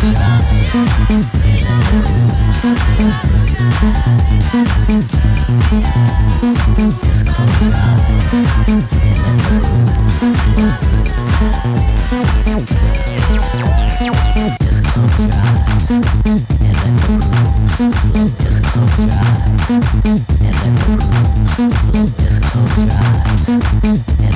Discount.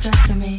disgusting me.